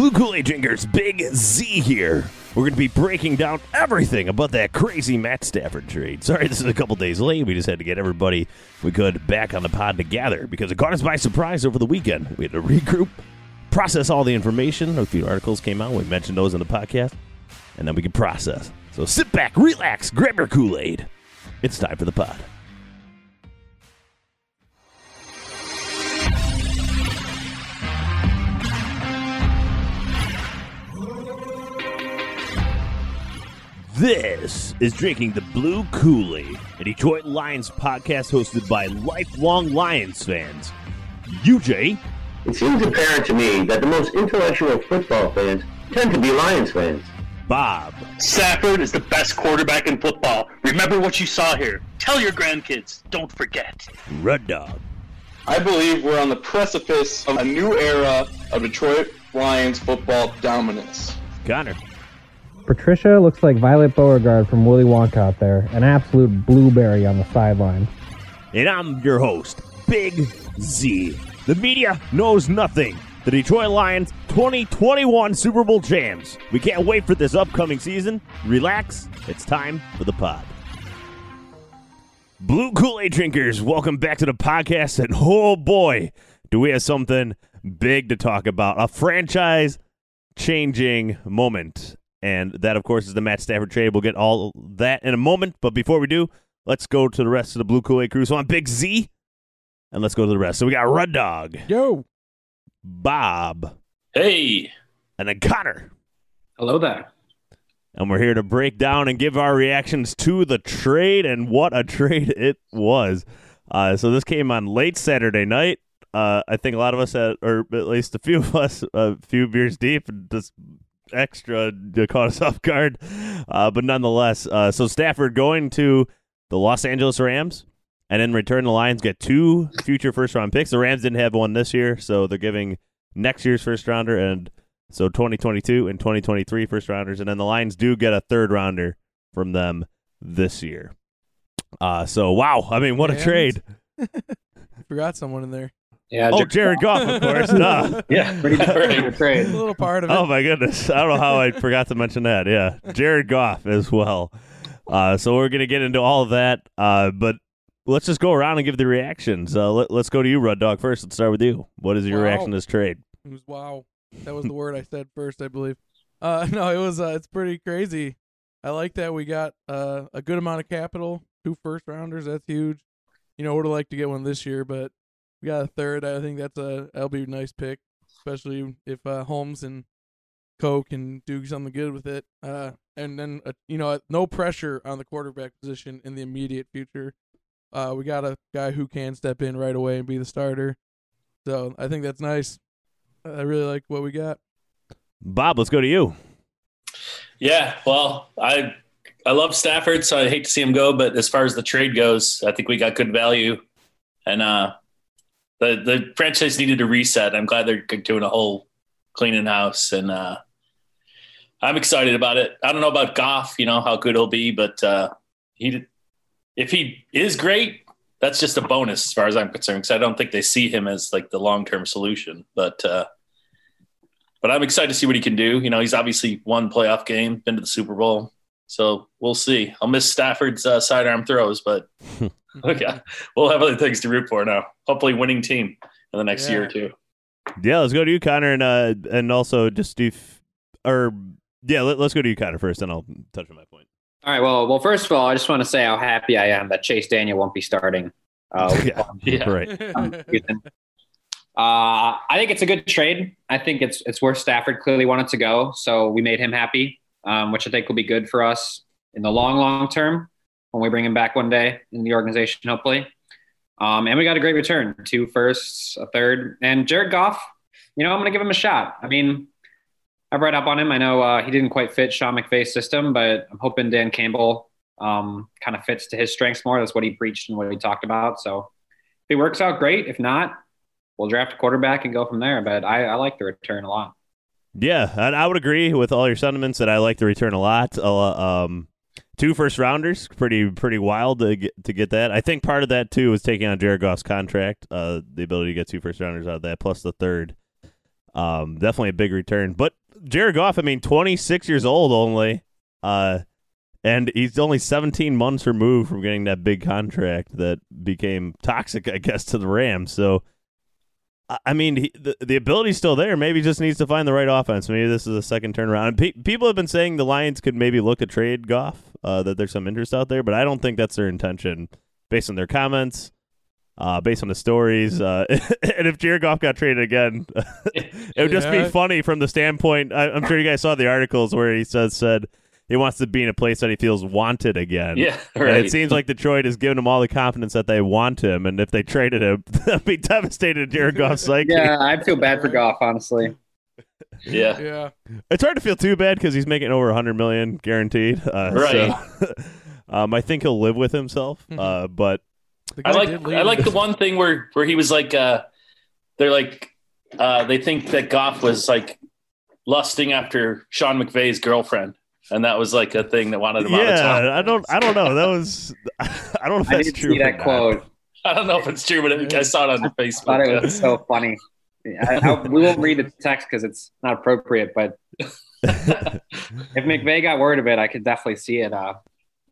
Blue Kool Aid drinkers, Big Z here. We're going to be breaking down everything about that crazy Matt Stafford trade. Sorry, this is a couple days late. We just had to get everybody we could back on the pod together because it caught us by surprise over the weekend. We had to regroup, process all the information. A few articles came out. We mentioned those in the podcast, and then we can process. So sit back, relax, grab your Kool Aid. It's time for the pod. This is Drinking the Blue Kool Aid, a Detroit Lions podcast hosted by lifelong Lions fans. UJ, It seems apparent to me that the most intellectual football fans tend to be Lions fans. Bob, Stafford is the best quarterback in football. Remember what you saw here. Tell your grandkids. Don't forget. Red Dog, I believe we're on the precipice of a new era of Detroit Lions football dominance. Connor, Patricia looks like Violet Beauregarde from Willy Wonka out there, an absolute blueberry on the sideline. and I'm your host, Big Z. The media knows nothing. The Detroit Lions 2021 Super Bowl champs. We can't wait for this upcoming season. Relax, it's time for the pod. Blue Kool Aid drinkers, welcome back to the podcast. And oh boy, do we have something big to talk about. A franchise changing moment. And that, of course, is the Matt Stafford trade. We'll get all that in a moment. But before we do, let's go to the rest of the Blue Kool Aid crew. So I'm Big Z, and let's go to the rest. So we got Red Dog, Yo! Bob, Hey. and then Connor. Hello there. And we're here to break down and give our reactions to the trade and what a trade it was. Uh, so this came on late Saturday night. Uh, I think a lot of us had, or at least a few of us, a few beers deep, and just extra to caught us off guard. Uh, but nonetheless, uh, so Stafford going to the Los Angeles Rams, and in return, the Lions get two future first round picks. The Rams didn't have one this year, so they're giving next year's first rounder and so 2022 and 2023 first rounders, and then the Lions do get a third rounder from them this year. Uh, so wow, I mean, what a And- trade! Forgot someone in there. Yeah, Oh, Jared Goff, of course. Duh. Yeah. pretty pretty good A little part of it. Oh my goodness, I don't know how I forgot to mention that. Yeah, Jared Goff as well. Uh, so we're gonna get into all of that, uh, but let's just go around and give the reactions. Uh, let, us go to you, Red Dog. First, let's start with you. What is your Wow. reaction to this trade? It was wow. That was the word I said first, I believe. Uh, no, it was. Uh, it's pretty crazy. I like that we got uh, a good amount of capital, two first rounders. That's huge. You know, would have liked to get one this year, but we got a third. I think that's a that'll be a nice pick, especially if uh, Holmes and Coe can do something good with it. Uh, and then uh, you know, no pressure on the quarterback position in the immediate future. Uh, we got a guy who can step in right away and be the starter. So I think that's nice. I really like what we got. Bob, let's go to you. Yeah. Well, I I love Stafford, so I hate to see him go. But as far as the trade goes, I think we got good value, and uh, the the franchise needed a reset. I'm glad they're doing a whole cleaning house, and uh, I'm excited about it. I don't know about Goff, you know how good he'll be, but uh, he if he is great, that's just a bonus as far as I'm concerned. Because I don't think they see him as like the long term solution, but. Uh, but I'm excited to see what he can do. You know, he's obviously won playoff game, been to the Super Bowl, so we'll see. I'll miss Stafford's uh, sidearm throws, but okay, we'll have other things to root for now. Hopefully, winning team in the next year or Yeah. two. Yeah, let's go to you, Connor, and uh, and also just do, f- or yeah, let, us go to you, Connor, first, and I'll touch on my point. All right. Well, well. First of all, I just want to say how happy I am that Chase Daniel won't be starting. Uh, yeah, Yeah. right. um. Uh, I think it's a good trade. I think it's it's where Stafford clearly wanted to go, so we made him happy, um, which I think will be good for us in the long, long term when we bring him back one day in the organization, hopefully. Um, and we got a great return: two firsts, a third, and Jared Goff. You know, I'm going to give him a shot. I mean, I've read up on him. I know uh, he didn't quite fit Sean McVay's system, but I'm hoping Dan Campbell um, kind of fits to his strengths more. That's what he preached and what he talked about. So if it works out, great. If not, we'll draft a quarterback and go from there. But I, I like the return a lot. Yeah, and I would agree with all your sentiments that I like the return a lot. Uh, um, two first rounders, pretty pretty wild to get to get that. I think part of that too was taking on Jared Goff's contract, uh, the ability to get two first rounders out of that, plus the third. Um, definitely a big return. But Jared Goff, I mean, 26 years old only, uh, and he's only 17 months removed from getting that big contract that became toxic, I guess, to the Rams. So, I- mean, he, the the ability's still there. Maybe he just needs to find the right offense. Maybe this is a second turnaround. Pe- people have been saying the Lions could maybe look to trade Goff. Uh, that there's some interest out there, but I don't think that's their intention based on their comments uh, based on the stories. Uh, and if Jared Goff got traded again, it would just Yeah. be funny from the standpoint. I, I'm sure you guys saw the articles where he says said he wants to be in a place that he feels wanted again. Yeah, And it seems like Detroit has given him all the confidence that they want him, and if they traded him, that'd be devastated to Jared Goff's psyche. Yeah, I feel bad for Goff, honestly. yeah. Yeah. It's hard to feel too bad because he's making over 100 million guaranteed. Uh, Right. So, um, I think he'll live with himself. Uh, but I like I like the one thing where where he was like uh they're like uh they think that Goff was like lusting after Sean McVay's girlfriend and that was like a thing that wanted him out of town. yeah, I don't, I don't know. That was, I don't know if I that's did true. see that quote. I don't know if it's true, but I, I saw it on Facebook. thought it was so funny. I, I, we won't read the text because it's not appropriate, but if McVay got word of it, I could definitely see it. Uh,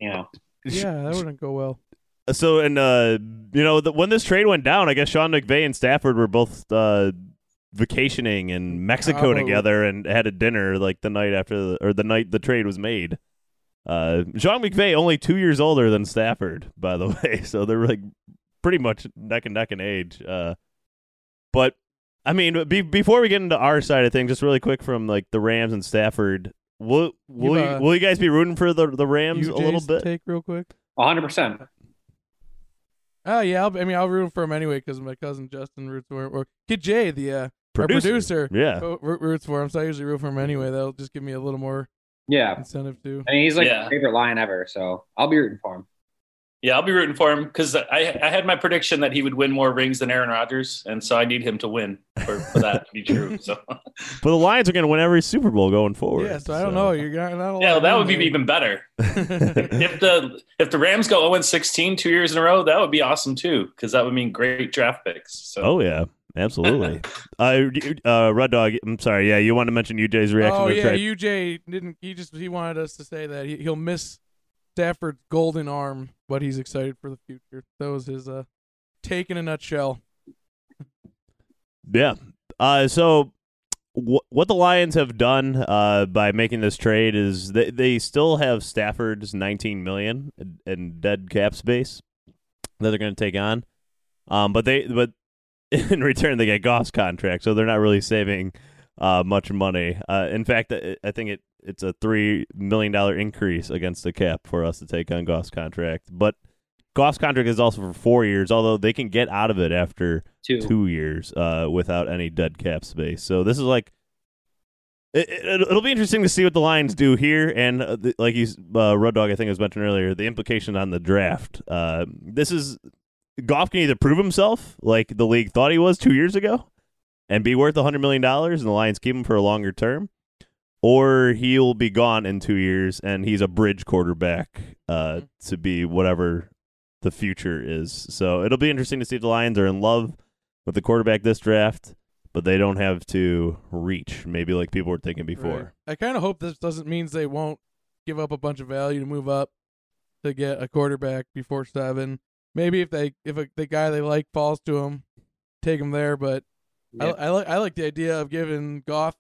you know, Yeah, that wouldn't go well. So, and uh, you know, the, when this trade went down, I guess Sean McVay and Stafford were both uh, vacationing in Mexico Oh. together and had a dinner like the night after, the, or the night the trade was made. Uh, Sean McVay only two years older than Stafford, by the way, so they're like pretty much neck and neck in age. Uh, but I mean, be, before we get into our side of things, just really quick from like the Rams and Stafford, will will you, uh, will you guys be rooting for the the Rams a little bit? Take real quick. 100. percent Oh yeah, I'll, I mean I'll root for him anyway because my cousin Justin roots for him, or Kid Jay, the uh, our Producer. producer, Yeah. oh, root- roots for him. So I usually root for him anyway. That'll just give me a little more Yeah, incentive too. I mean he's like Yeah. my favorite lion ever, so I'll be rooting for him. Yeah, I'll be rooting for him because I I had my prediction that he would win more rings than Aaron Rodgers, and so I need him to win for, for that to be true. So But the Lions are going to win every Super Bowl going forward. Yeah, so I don't know. You're not, not yeah, lot that would be even better. if the if the Rams go 0 16 two years in a row, that would be awesome too because that would mean great draft picks. So Oh yeah, absolutely. uh, uh, Red Dog. I'm sorry. Yeah, you want to mention UJ's reaction Oh to the yeah, trade? UJ didn't. He just he wanted us to say that he, he'll miss Stafford's golden arm, but he's excited for the future. That was his uh take in a nutshell. Yeah. Uh, so wh- what the Lions have done uh, by making this trade is they they still have Stafford's 19 million in- in dead cap space that they're going to take on. Um, but they but in return they get Goff's contract, so they're not really saving uh, much money. Uh, in fact, I think it it's a three million dollar increase against the cap for us to take on Goff's contract. But Goff's contract is also for four years, although they can get out of it after Two. two years uh, without any dead cap space. So this is like it, it, it'll be interesting to see what the Lions do here, and uh, the, like you, uh, Red Dog, I think was mentioned earlier, the implication on the draft. Uh, this is Goff can either prove himself like the league thought he was two years ago, and be worth a hundred million dollars, and the Lions keep him for a longer term, or he'll be gone in two years, and he's a bridge quarterback uh, to be whatever the future is. So it'll be interesting to see if the Lions are in love with the quarterback this draft, but they don't have to reach, maybe like people were thinking before. Right. I kind of hope this doesn't means they won't give up a bunch of value to move up to get a quarterback before seven. Maybe if they if a, the guy they like falls to them, take him there. But Yeah. I, I like I like the idea of giving Goff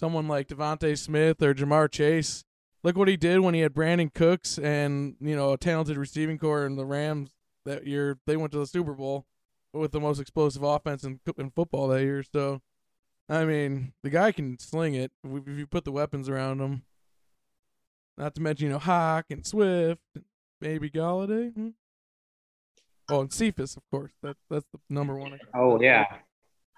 someone like DeVonta Smith or Ja'Marr Chase. Look what he did when he had Brandin Cooks and you know a talented receiving corps in the Rams that year. They went to the Super Bowl with the most explosive offense in, in football that year. So, I mean, the guy can sling it if if you put the weapons around him. Not to mention, you know, Hawk and Swift, and maybe Golladay. Hmm. Oh, and Cephus, of course. That that's the number one. Oh yeah,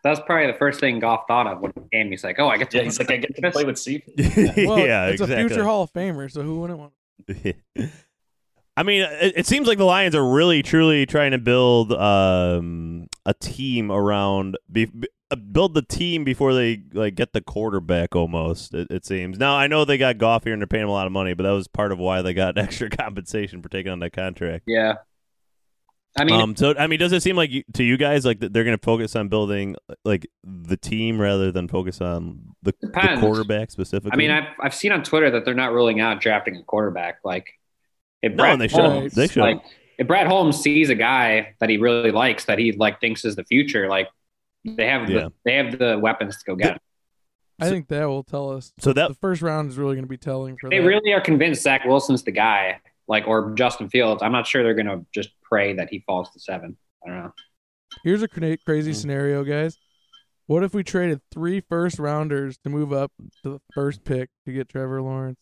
that's probably the first thing Goff thought of when he came. He's like, oh, I get to. yeah, he's like I get to play with Steve. Well, yeah, it's exactly. a future Hall of Famer, so who wouldn't want? I mean, it, it seems like the Lions are really, truly trying to build um, a team around, be, be- uh, build the team before they like get the quarterback. Almost, it, it seems. Now I know they got Goff here and they're paying him a lot of money, but that was part of why they got extra compensation for taking on that contract. Yeah, I mean, um, so I mean, does it seem like you, to you guys like they're going to focus on building like the team rather than focus on the, the quarterback specifically? I mean, I've I've seen on Twitter that they're not ruling out drafting a quarterback. Like, if Brad and they should. Holmes, They should. like if Brad Holmes sees a guy that he really likes that he like thinks is the future, like they have Yeah. the, they have the weapons to go get him. I think that will tell us. so that The first round is really going to be telling for They that. really are convinced Zach Wilson's the guy, like or Justin Fields. I'm not sure they're gonna just pray that he falls to seven. I don't know. Here's a crazy Mm. scenario, guys. What if we traded three first rounders to move up to the first pick to get Trevor Lawrence?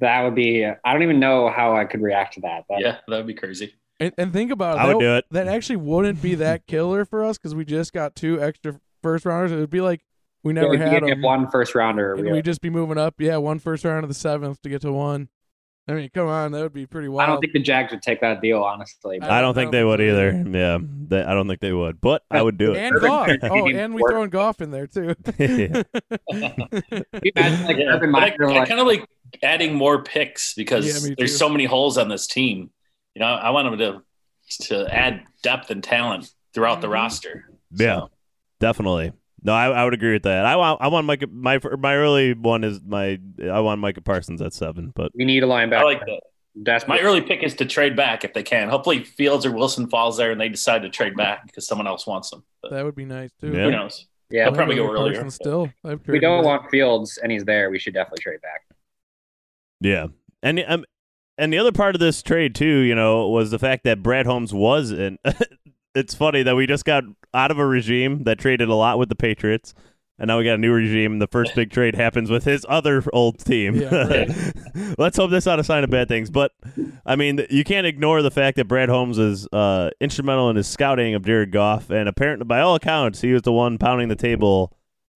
That would be. I don't even know how I could react to that. That- Yeah, that would be crazy. And, and think about it. I would that, do it. That actually wouldn't be that killer for us because we just got two extra first rounders. It would be like we never we had get them. one first rounder. and we'd just be moving up. Yeah, one first round of the seventh to get to one. I mean, come on, that would be pretty wild. I don't think the Jags would take that deal, honestly. I I don't think they would either. either. Yeah, they, I don't think they would, but I would do it. and Goff. Oh, and we Work. throwing Goff in there too. Yeah. Imagine like Yeah, Urban I, kind of like adding more picks because Yeah, there's so many holes on this team. You know, I want them to to add depth and talent throughout the Mhm. roster. Yeah. So, Definitely. No, I, I would agree with that. I want I want Micah my my early one is my I want Micah Parsons at seven, but we need a linebacker. I like that. Desperate. My early pick is to trade back if they can. Hopefully, Fields or Wilson falls there and they decide to trade back because someone else wants them. But that would be nice too. Yeah. who knows? yeah, They'll probably go Micah earlier. Parsons Still, I've we don't back. want Fields and he's there, we should definitely trade back. yeah. And um, and the other part of this trade too, you know, was the fact that Brad Holmes was in. it's funny that we just got out of a regime that traded a lot with the Patriots. And now we got a new regime. The first big trade happens with his other old team. Yeah, right. Let's hope that's not a sign of bad things. But I mean, you can't ignore the fact that Brad Holmes is uh, instrumental in his scouting of Jared Goff, and apparently, by all accounts, he was the one pounding the table,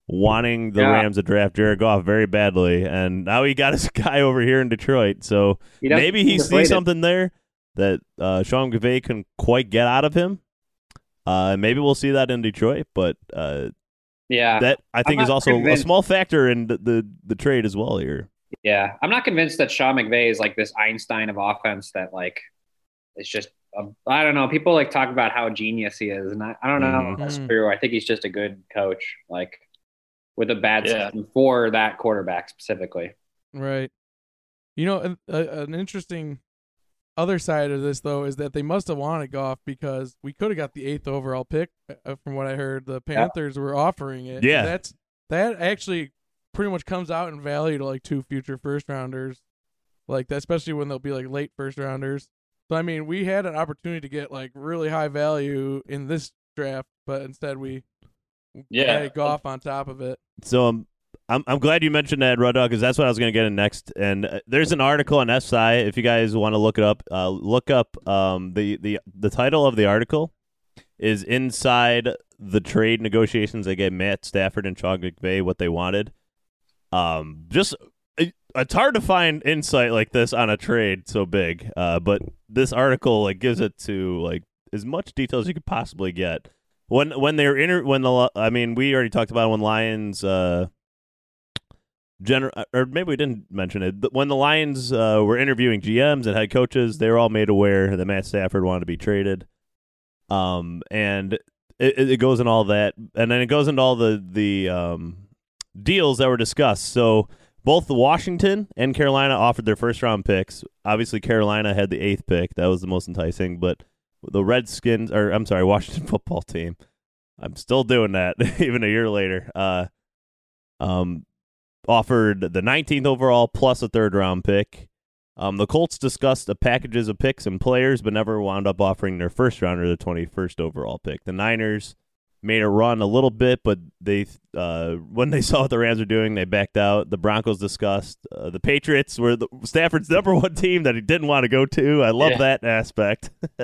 wanting the Yeah. Rams to draft Jared Goff very badly. And now he got his guy over here in Detroit. So He doesn't maybe he sees something there that uh, Sean McVay can quite get out of him. Uh, maybe we'll see that in Detroit, but uh, Yeah, that I think is not also a small factor in the, the the trade as well here. yeah. I'm not convinced that Sean McVay is like this Einstein of offense that like it's just. I don't know. People like talk about how genius he is, and I, I don't know Mhm. if that's Mhm. true. I think he's just a good coach, like with a bad Yeah. system for that quarterback specifically. Right. You know, an, a, an interesting other side of this though is that they must have wanted Goff because we could have got the eighth overall pick. Uh, from what I heard, the Panthers were offering it. Yeah. that's that actually pretty much comes out in value to like two future first rounders, like that, especially when they'll be like late first rounders. So I mean, we had an opportunity to get like really high value in this draft, but instead we Yeah. Goff on top of it. So um, I'm I'm glad you mentioned that, Rud because that's what I was going to get in next. And uh, there's an article on SI if you guys want to look it up. Uh, look up um the the the title of the article is inside the trade negotiations. They gave Matt Stafford and Sean McVay what they wanted. Um, just it, it's hard to find insight like this on a trade so big. Uh, but this article like gives it to like as much detail as you could possibly get. When when they're inter when the I mean we already talked about when Lions uh gener- or maybe we didn't mention it when the Lions uh, were interviewing GMs and head coaches they were all made aware that Matt Stafford wanted to be traded um and it, it goes in all that and then it goes into all the the um deals that were discussed so both Washington and Carolina offered their first round picks obviously Carolina had the eighth pick that was the most enticing but the Redskins, or I'm sorry, Washington football team. I'm still doing that even a year later. Uh, um, offered the 19th overall plus a third round pick. Um, the Colts discussed the packages of picks and players, but never wound up offering their first rounder the 21st overall pick. The Niners made a run a little bit, but they uh, when they saw what the Rams were doing, they backed out. The Broncos discussed. Uh, the Patriots were the, Stafford's number one team that he didn't want to go to. I love Yeah. that aspect.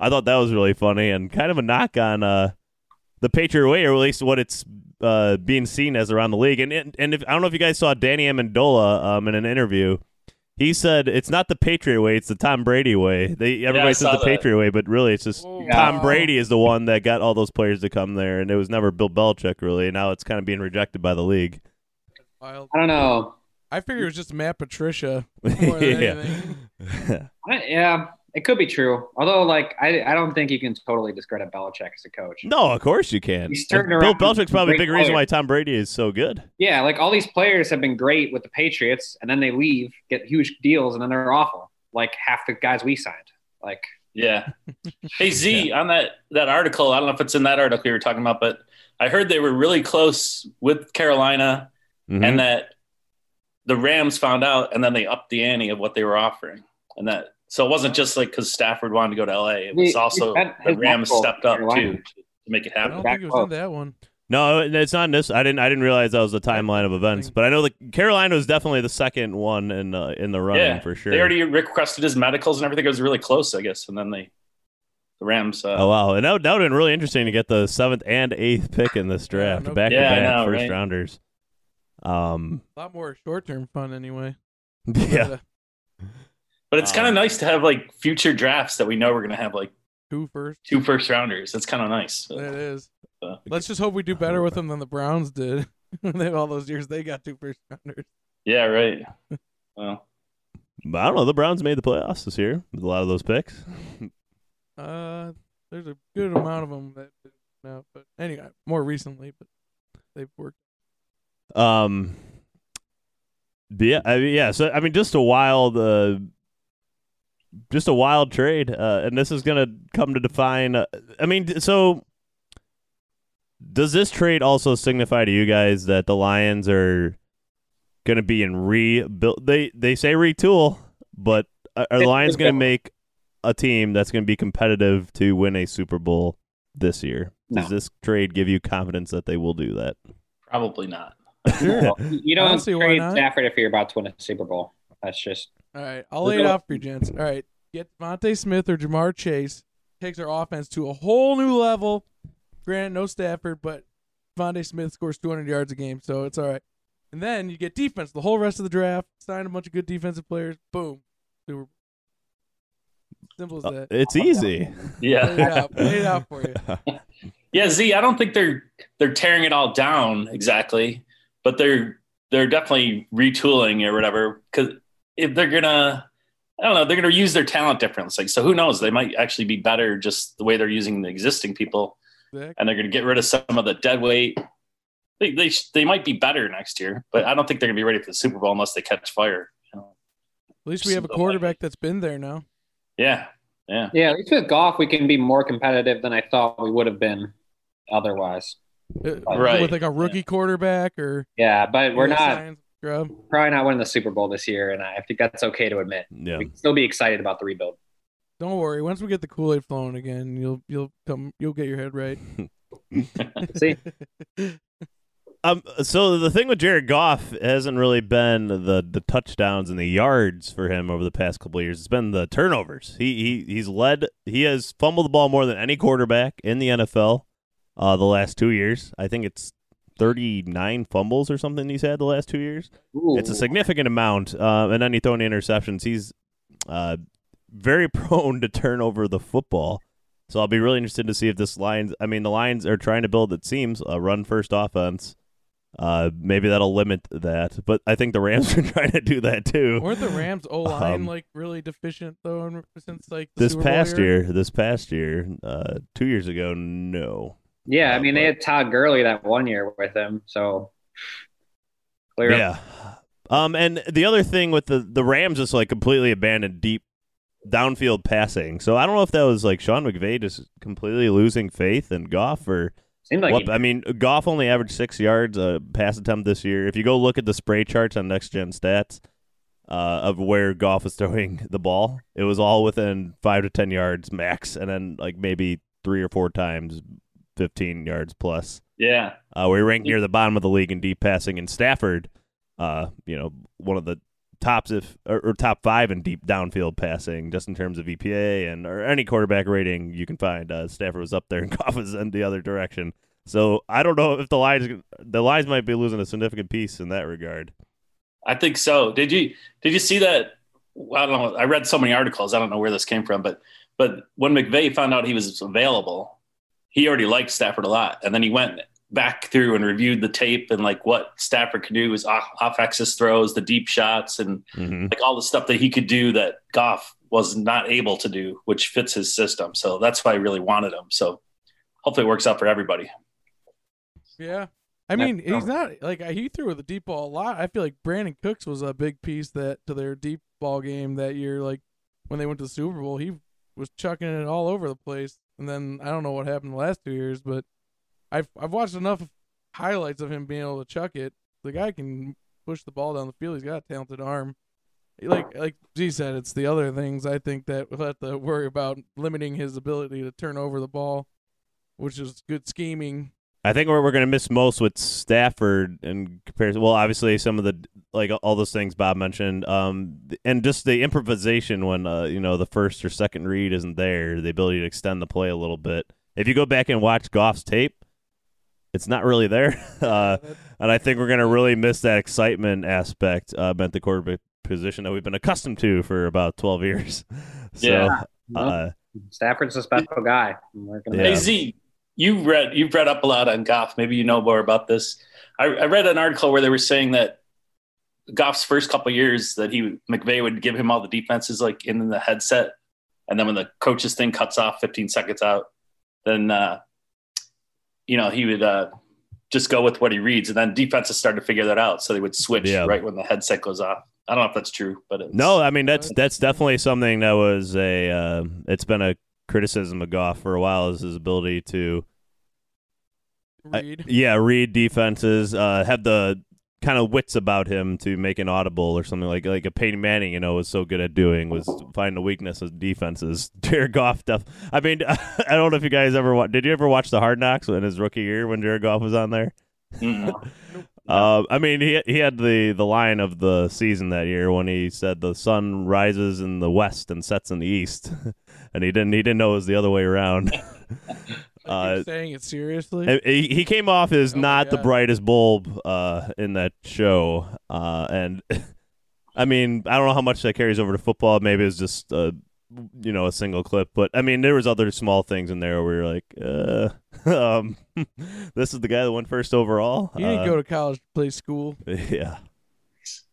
I thought that was really funny and kind of a knock on uh, the Patriot way, or at least what it's uh, being seen as around the league. And and, and if, I don't know if you guys saw Danny Amendola um, in an interview. He said it's not the Patriot way; it's the Tom Brady way. They everybody I says the that. Patriot way, but really it's just Tom. Brady is the one that got all those players to come there, and it was never Bill Belichick really. And now it's kind of being rejected by the league. I don't know. I figured it was just Matt Patricia more than yeah. anything. I, yeah, it could be true. Although, like, I, I don't think you can totally discredit Belichick as a coach. No, of course you can. He's And turning Bill Belichick's probably a great big reason why Tom Brady is so good. Yeah, like all these players have been great with the Patriots, and then they leave, get huge deals, and then they're awful. Like half the guys we signed. Like, Yeah. Hey Z, on that that article, I don't know if it's in that article you were talking about, but I heard they were really close with Carolina, Mhm. and that the Rams found out, and then they upped the ante of what they were offering, and that so it wasn't just like because Stafford wanted to go to LA; it was He- also he the his Rams stepped up too to make it happen. I happen. don't think it was in that one. No, it's not this. I didn't. I didn't realize that was the timeline of events. But I know that Carolina was definitely the second one in uh, in the running Yeah, for sure. They already requested his medicals and everything. It was really close, I guess, and then they the Rams. Uh, Oh wow, and that, that would have been really interesting to get the seventh and eighth pick in this draft, back to kidding. back Yeah, I know, first right? rounders. Um, A lot more short term fun anyway. yeah, But, But it's kind of Um, nice to have like future drafts that we know we're going to have like two first. two first rounders. That's kind of nice. It is. Uh, Let's just hope we do better with them than the Browns did. They all those years they got two first rounders. yeah, right. Well, but I don't know. The Browns made the playoffs this year with a lot of those picks. Uh, there's a good amount of them that no, but anyway, more recently, but they've worked. Um, yeah, I mean, yeah. So I mean, just a wild, uh, just a wild trade, uh, and this is gonna come to define. Uh, I mean, so does this trade also signify to you guys that the Lions are gonna be in rebuild? They they say retool, but are are the Lions gonna make a team that's gonna be competitive to win a Super Bowl this year? Does this trade give you confidence that they will do that? probably not. you don't don't see why trade. Stafford if you're about to win a Super Bowl. That's just All right, I'll lay it out for you, gents. All right, get DeVonta Smith or Ja'Marr Chase takes our offense to a whole new level. Granted, no Stafford, but DeVonta Smith scores 200 yards a game, so it's all right. And then you get defense the whole rest of the draft. Sign a bunch of good defensive players. Boom, Super Simple as Uh, that. it's easy. Lay it Yeah, out, lay it out for you. yeah. Z, I don't think they're they're tearing it all down exactly, but they're they're definitely retooling or whatever. Because if they're gonna, I don't know, they're gonna use their talent differently. Like, so who knows? They might actually be better just the way they're using the existing people, Zach? and they're gonna get rid of some of the dead weight. They they they might be better next year, but I don't think they're gonna be ready for the Super Bowl unless they catch fire. you know? At least we have a quarterback that's been there now. Yeah, yeah. yeah. At least with Goff, we can be more competitive than I thought we would have been otherwise. Uh, Right. With like a rookie quarterback or Yeah, but we're not science scrub. probably not winning the Super Bowl this year, and I think that's okay to admit. Yeah. We can still be excited about the rebuild. Don't worry. Once we get the Kool Aid flowing again, you'll you'll come you'll get your head right. See, Um. So the thing with Jared Goff hasn't really been the the touchdowns and the yards for him over the past couple of years. It's been the turnovers. He he he's led. He has fumbled the ball more than any quarterback in the NFL. Uh, the last two years, I think it's thirty nine fumbles or something he's had the last two years. Ooh. It's a significant amount. Uh, and then he throwing interceptions. He's uh, very prone to turn over the football. So I'll be really interested to see if this Lions. I mean, the Lions are trying to build. It seems a run first offense. Uh, maybe that'll limit that, but I think the Rams are trying to do that too. Weren't the Rams O line Um, like really deficient though in- since like the This Super Bowl past year, this past year, uh, two years ago, no. Yeah, I uh, mean they had Todd Gurley that one year with him, so clear up. Yeah. Um, and the other thing with the the Rams is like completely abandoned deep downfield passing. So I don't know if that was like Sean McVay just completely losing faith in Goff or Seemed like what. I mean, Goff only averaged six yards a pass attempt this year. If you go look at the spray charts on Next Gen Stats uh, of where Goff was throwing the ball, it was all within five to ten yards max, and then like maybe three or four times fifteen yards plus. Yeah. Uh, we rank near the bottom of the league in deep passing. And Stafford, uh, you know, one of the tops if or, or top five in deep downfield passing, just in terms of EPA and or any quarterback rating you can find. Uh, Stafford was up there, and Goff was in the other direction. So I don't know if the Lions the Lions might be losing a significant piece in that regard. I think so. Did you did you see that? I don't know. I read so many articles. I don't know where this came from, but but when McVay found out he was available, he already liked Stafford a lot, and then he went back through and reviewed the tape and like what Stafford could do, his off, off axis throws, the deep shots, and Mhm. like all the stuff that he could do that Goff was not able to do, which fits his system. So that's why I really wanted him. So hopefully it works out for everybody. Yeah. I mean, he's not like he threw the deep ball a lot. I feel like Brandin Cooks was a big piece that to their deep ball game that year. Like when they went to the Super Bowl, he was chucking it all over the place. And then I don't know what happened the last two years, but I've I've watched enough highlights of him being able to chuck it. The guy can push the ball down the field. He's got a talented arm. Like like Z said, it's the other things I think that we'll have to worry about limiting his ability to turn over the ball, which is good scheming. I think what we're going to miss most with Stafford in comparison, well, obviously some of the like all those things Bob mentioned, um, and just the improvisation when uh, you know the first or second read isn't there, the ability to extend the play a little bit. If you go back and watch Goff's tape, it's not really there, uh, and I think we're going to really miss that excitement aspect uh, at the quarterback position that we've been accustomed to for about twelve years. so, Yeah. uh, Stafford's a special guy. Yeah. Hey Z, you read you've read up a lot on Goff. Maybe you know more about this. I, I read an article where they were saying that Goff's first couple years that he McVay would give him all the defenses like in the headset, and then when the coaches thing cuts off 15 seconds out, then uh, you know he would uh, just go with what he reads, and then defenses started to figure that out, so they would switch Yeah. right when the headset goes off. I don't know if that's true, but it's, No, I mean that's that's definitely something that was a. Uh, it's been a criticism of Goff for a while is his ability to, I- Read. yeah, read defenses, uh, have the kind of wits about him to make an audible or something like like a Peyton Manning, you know, was so good at doing was find the weakness of defenses. Jared Goff, def- I mean, I don't know if you guys ever wa- did you ever watch the Hard Knocks in his rookie year when Jared Goff was on there? Uh, I mean, he he had the the line of the season that year when he said the sun rises in the west and sets in the east, and he didn't he didn't know it was the other way around. Like uh, saying it seriously. He, he came off as Oh not the brightest bulb uh, in that show, uh, and I mean, I don't know how much that carries over to football. Maybe it's just uh, you know a single clip, but I mean, there was other small things in there where you're like, uh, um, this is the guy that went first overall. he didn't Uh, go to college to play school. yeah.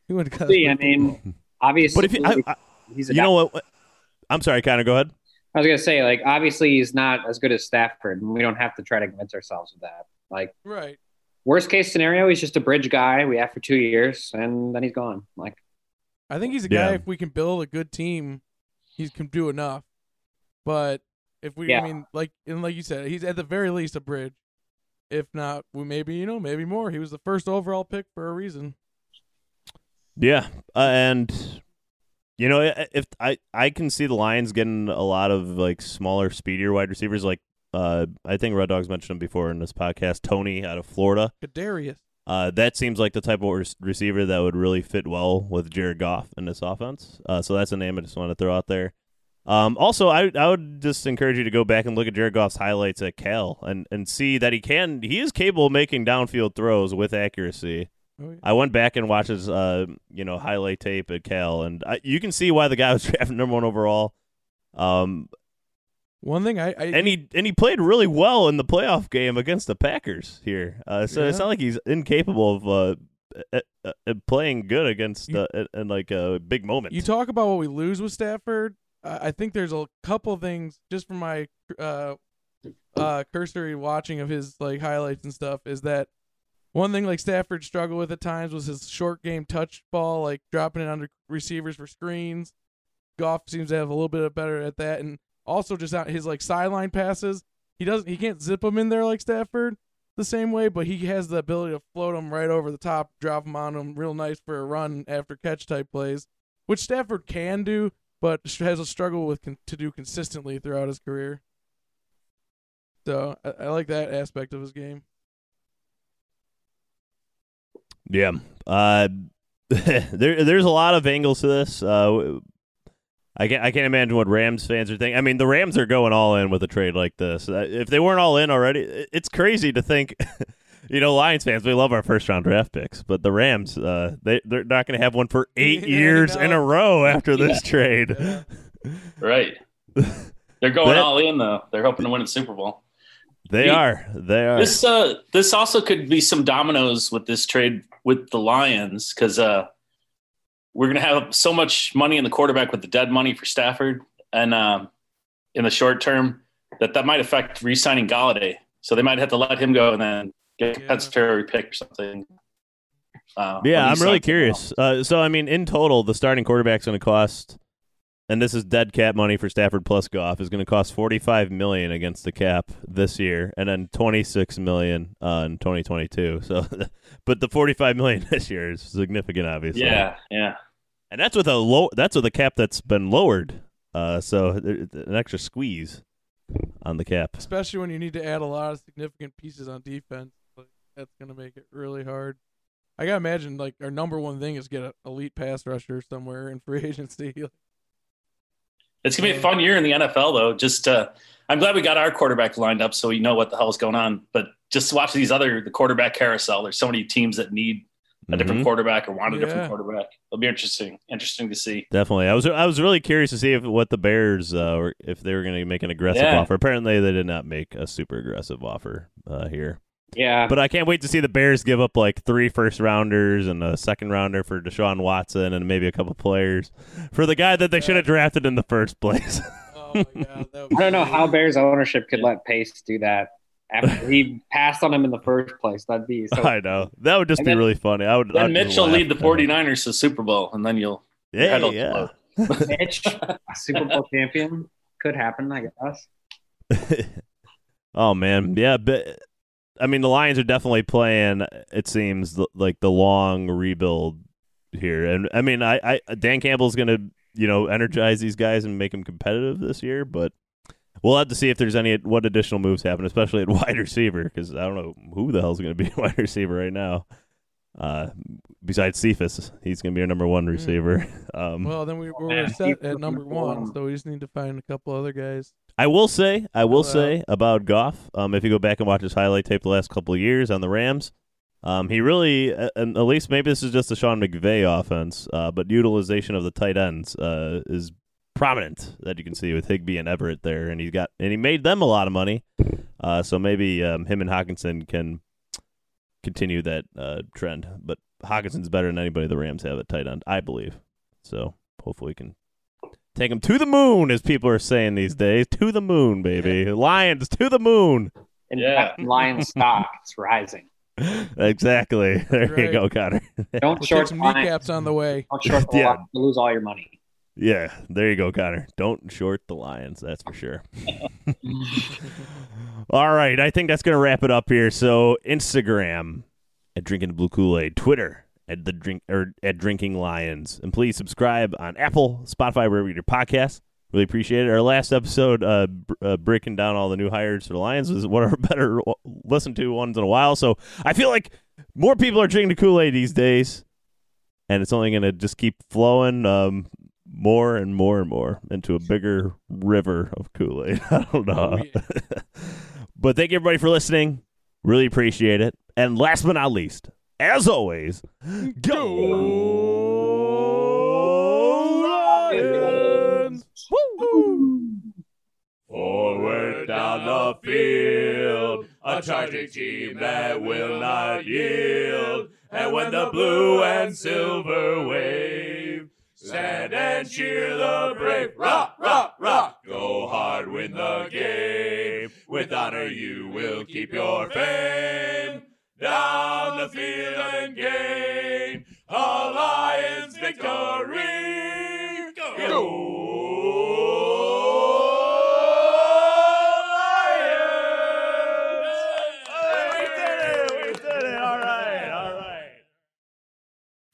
He went to college. see. I mean, obviously, But if you, I, I, he's a you know what, what- I'm sorry, kind of go ahead. I was gonna say, like, obviously he's not as good as Stafford, and we don't have to try to convince ourselves of that. Like, right. worst case scenario, he's just a bridge guy we have for two years, and then he's gone. Like, I think he's a Yeah. guy. If we can build a good team, he can do enough. But if we, Yeah. I mean, like and like you said, he's at the very least a bridge. If not, we maybe you know maybe more. He was the first overall pick for a reason. Yeah, uh, and you know, if I I can see the Lions getting a lot of like smaller, speedier wide receivers. Like uh, I think Red Dogs mentioned him before in this podcast. Toney out of Florida. Kadarius. Uh, that seems like the type of re- receiver that would really fit well with Jared Goff in this offense. Uh, so that's a name I just want to throw out there. Um, also, I I would just encourage you to go back and look at Jared Goff's highlights at Cal and, and see that he can he is capable of making downfield throws with accuracy. Oh, yeah. I went back and watched his uh you know highlight tape at Cal, and I, you can see why the guy was drafted number one overall. Um, One thing I, I and he and he played really well in the playoff game against the Packers here. Uh, so Yeah. it's not like he's incapable of uh, uh, playing good against You- uh, in, like a big moment. You talk about what we lose with Stafford. I think there's a couple things just from my uh, uh, cursory watching of his like highlights and stuff is that one thing like Stafford struggled with at times was his short game touch ball, like dropping it under receivers for screens. Goff seems to have a little bit better at that, and also just out his like sideline passes. He doesn't, he can't zip them in there like Stafford the same way, but he has the ability to float them right over the top, drop them on them real nice for a run after catch type plays which Stafford can do, but has a struggle with con- to do consistently throughout his career. So I, I like that aspect of his game. Yeah. Uh, there, there's a lot of angles to this. Uh, I can't, I can't imagine what Rams fans are thinking. I mean, the Rams are going all in with a trade like this. Uh, if they weren't all in already, it's crazy to think. You know, Lions fans, we love our first round draft picks, but the Rams, uh, they they're not going to have one for eight years in a row after this trade. Yeah. Right. They're going That- all in though. They're hoping to win a Super Bowl. They Yeah. are. They are. This uh this also could be some dominoes with this trade with the Lions because uh we're gonna have so much money in the quarterback with the dead money for Stafford and um in the short term that that might affect re-signing Golladay. So they might have to let him go and then get a Yeah. compensatory pick or something. Uh, Yeah, I'm really curious. Uh, so, I mean, in total, the starting quarterback's going to cost, and this is dead cap money for Stafford plus Goff, is going to cost 45 million against the cap this year, and then 26 million uh, in 2022. So, but the 45 million this year is significant, obviously. Yeah, yeah. and that's with a low. That's with a cap that's been lowered. Uh, so an extra squeeze on the cap. especially when you need to add a lot of significant pieces on defense. Like, that's gonna make it really hard. I gotta imagine like our number one thing is get an elite pass rusher somewhere in free agency. It's gonna be a fun year in the NFL, though. Just uh, I'm glad we got our quarterback lined up, so we know what the hell's going on. But just watch these other the quarterback carousel. There's so many teams that need a different Mhm. quarterback or want a Yeah. different quarterback. It'll be interesting. Interesting to see. Definitely. I was I was really curious to see if what the Bears uh, were, if they were going to make an aggressive Yeah. offer. Apparently, they did not make a super aggressive offer uh, here. Yeah. But I can't wait to see the Bears give up like three first rounders and a second rounder for Deshaun Watson and maybe a couple players for the guy that they should have drafted in the first place. oh my god, I don't know how. Bears ownership could let Pace do that after he passed on him in the first place. That'd be so. I know that would just And be then- really funny. I would. Then I'd Mitch lead the 49ers to the Super Bowl, and then you'll Yeah, yeah. Mitch, Super Bowl champion, could happen, I guess. oh man, yeah, but I mean the Lions are definitely playing. It seems like the long rebuild here, and I mean, I, I Dan Campbell's gonna you know energize these guys and make them competitive this year, but we'll have to see if there's any what additional moves happen, especially at wide receiver, because I don't know who the hell's gonna be wide receiver right now. Uh, besides Cephus, he's gonna be our number one receiver. Um, Well, then we, we're set at number one, so we just need to find a couple other guys. I will say, I will Well- say about Goff. Um, if you go back and watch his highlight tape the last couple of years on the Rams, um, he really, uh, and at least maybe this is just the Sean McVay offense, uh, but utilization of the tight ends uh, is prominent that you can see with Higbee and Everett there, and he's got and he made them a lot of money. Uh, so maybe um, him and Hockenson can continue that uh, trend. But Hockenson's better than anybody the Rams have at tight end, I believe. So hopefully we can take them to the moon, as people are saying these days. To the moon, baby. Lions to the moon. And Yeah. Lion stock is rising. exactly. There you go, Connor. Don't We'll short take some Lions. kneecaps on the way. Don't short the Yeah. Lions. You'll lose all your money. Yeah, there you go, Connor. Don't short the Lions, that's for sure. All right, I think that's gonna wrap it up here. So Instagram at drinking the blue Kool Aid, Twitter at the drink or at drinking lions, and please subscribe on Apple, Spotify, wherever you get your podcasts. Really appreciate it. Our last episode, uh, uh, breaking down all the new hires for the Lions, was one of our better w- listened to ones in a while. So I feel like more people are drinking the Kool Aid these days, and it's only going to just keep flowing um, more and more and more into a bigger river of Kool Aid. I don't know. Oh, but thank you everybody for listening. Really appreciate it. And last but not least, as always, go Lions! Forward down the field, a charging team that will not yield. And when the blue and silver wave, stand and cheer the brave. Rock, rock, rock. Go hard, win the game. With honor, you will keep your fame.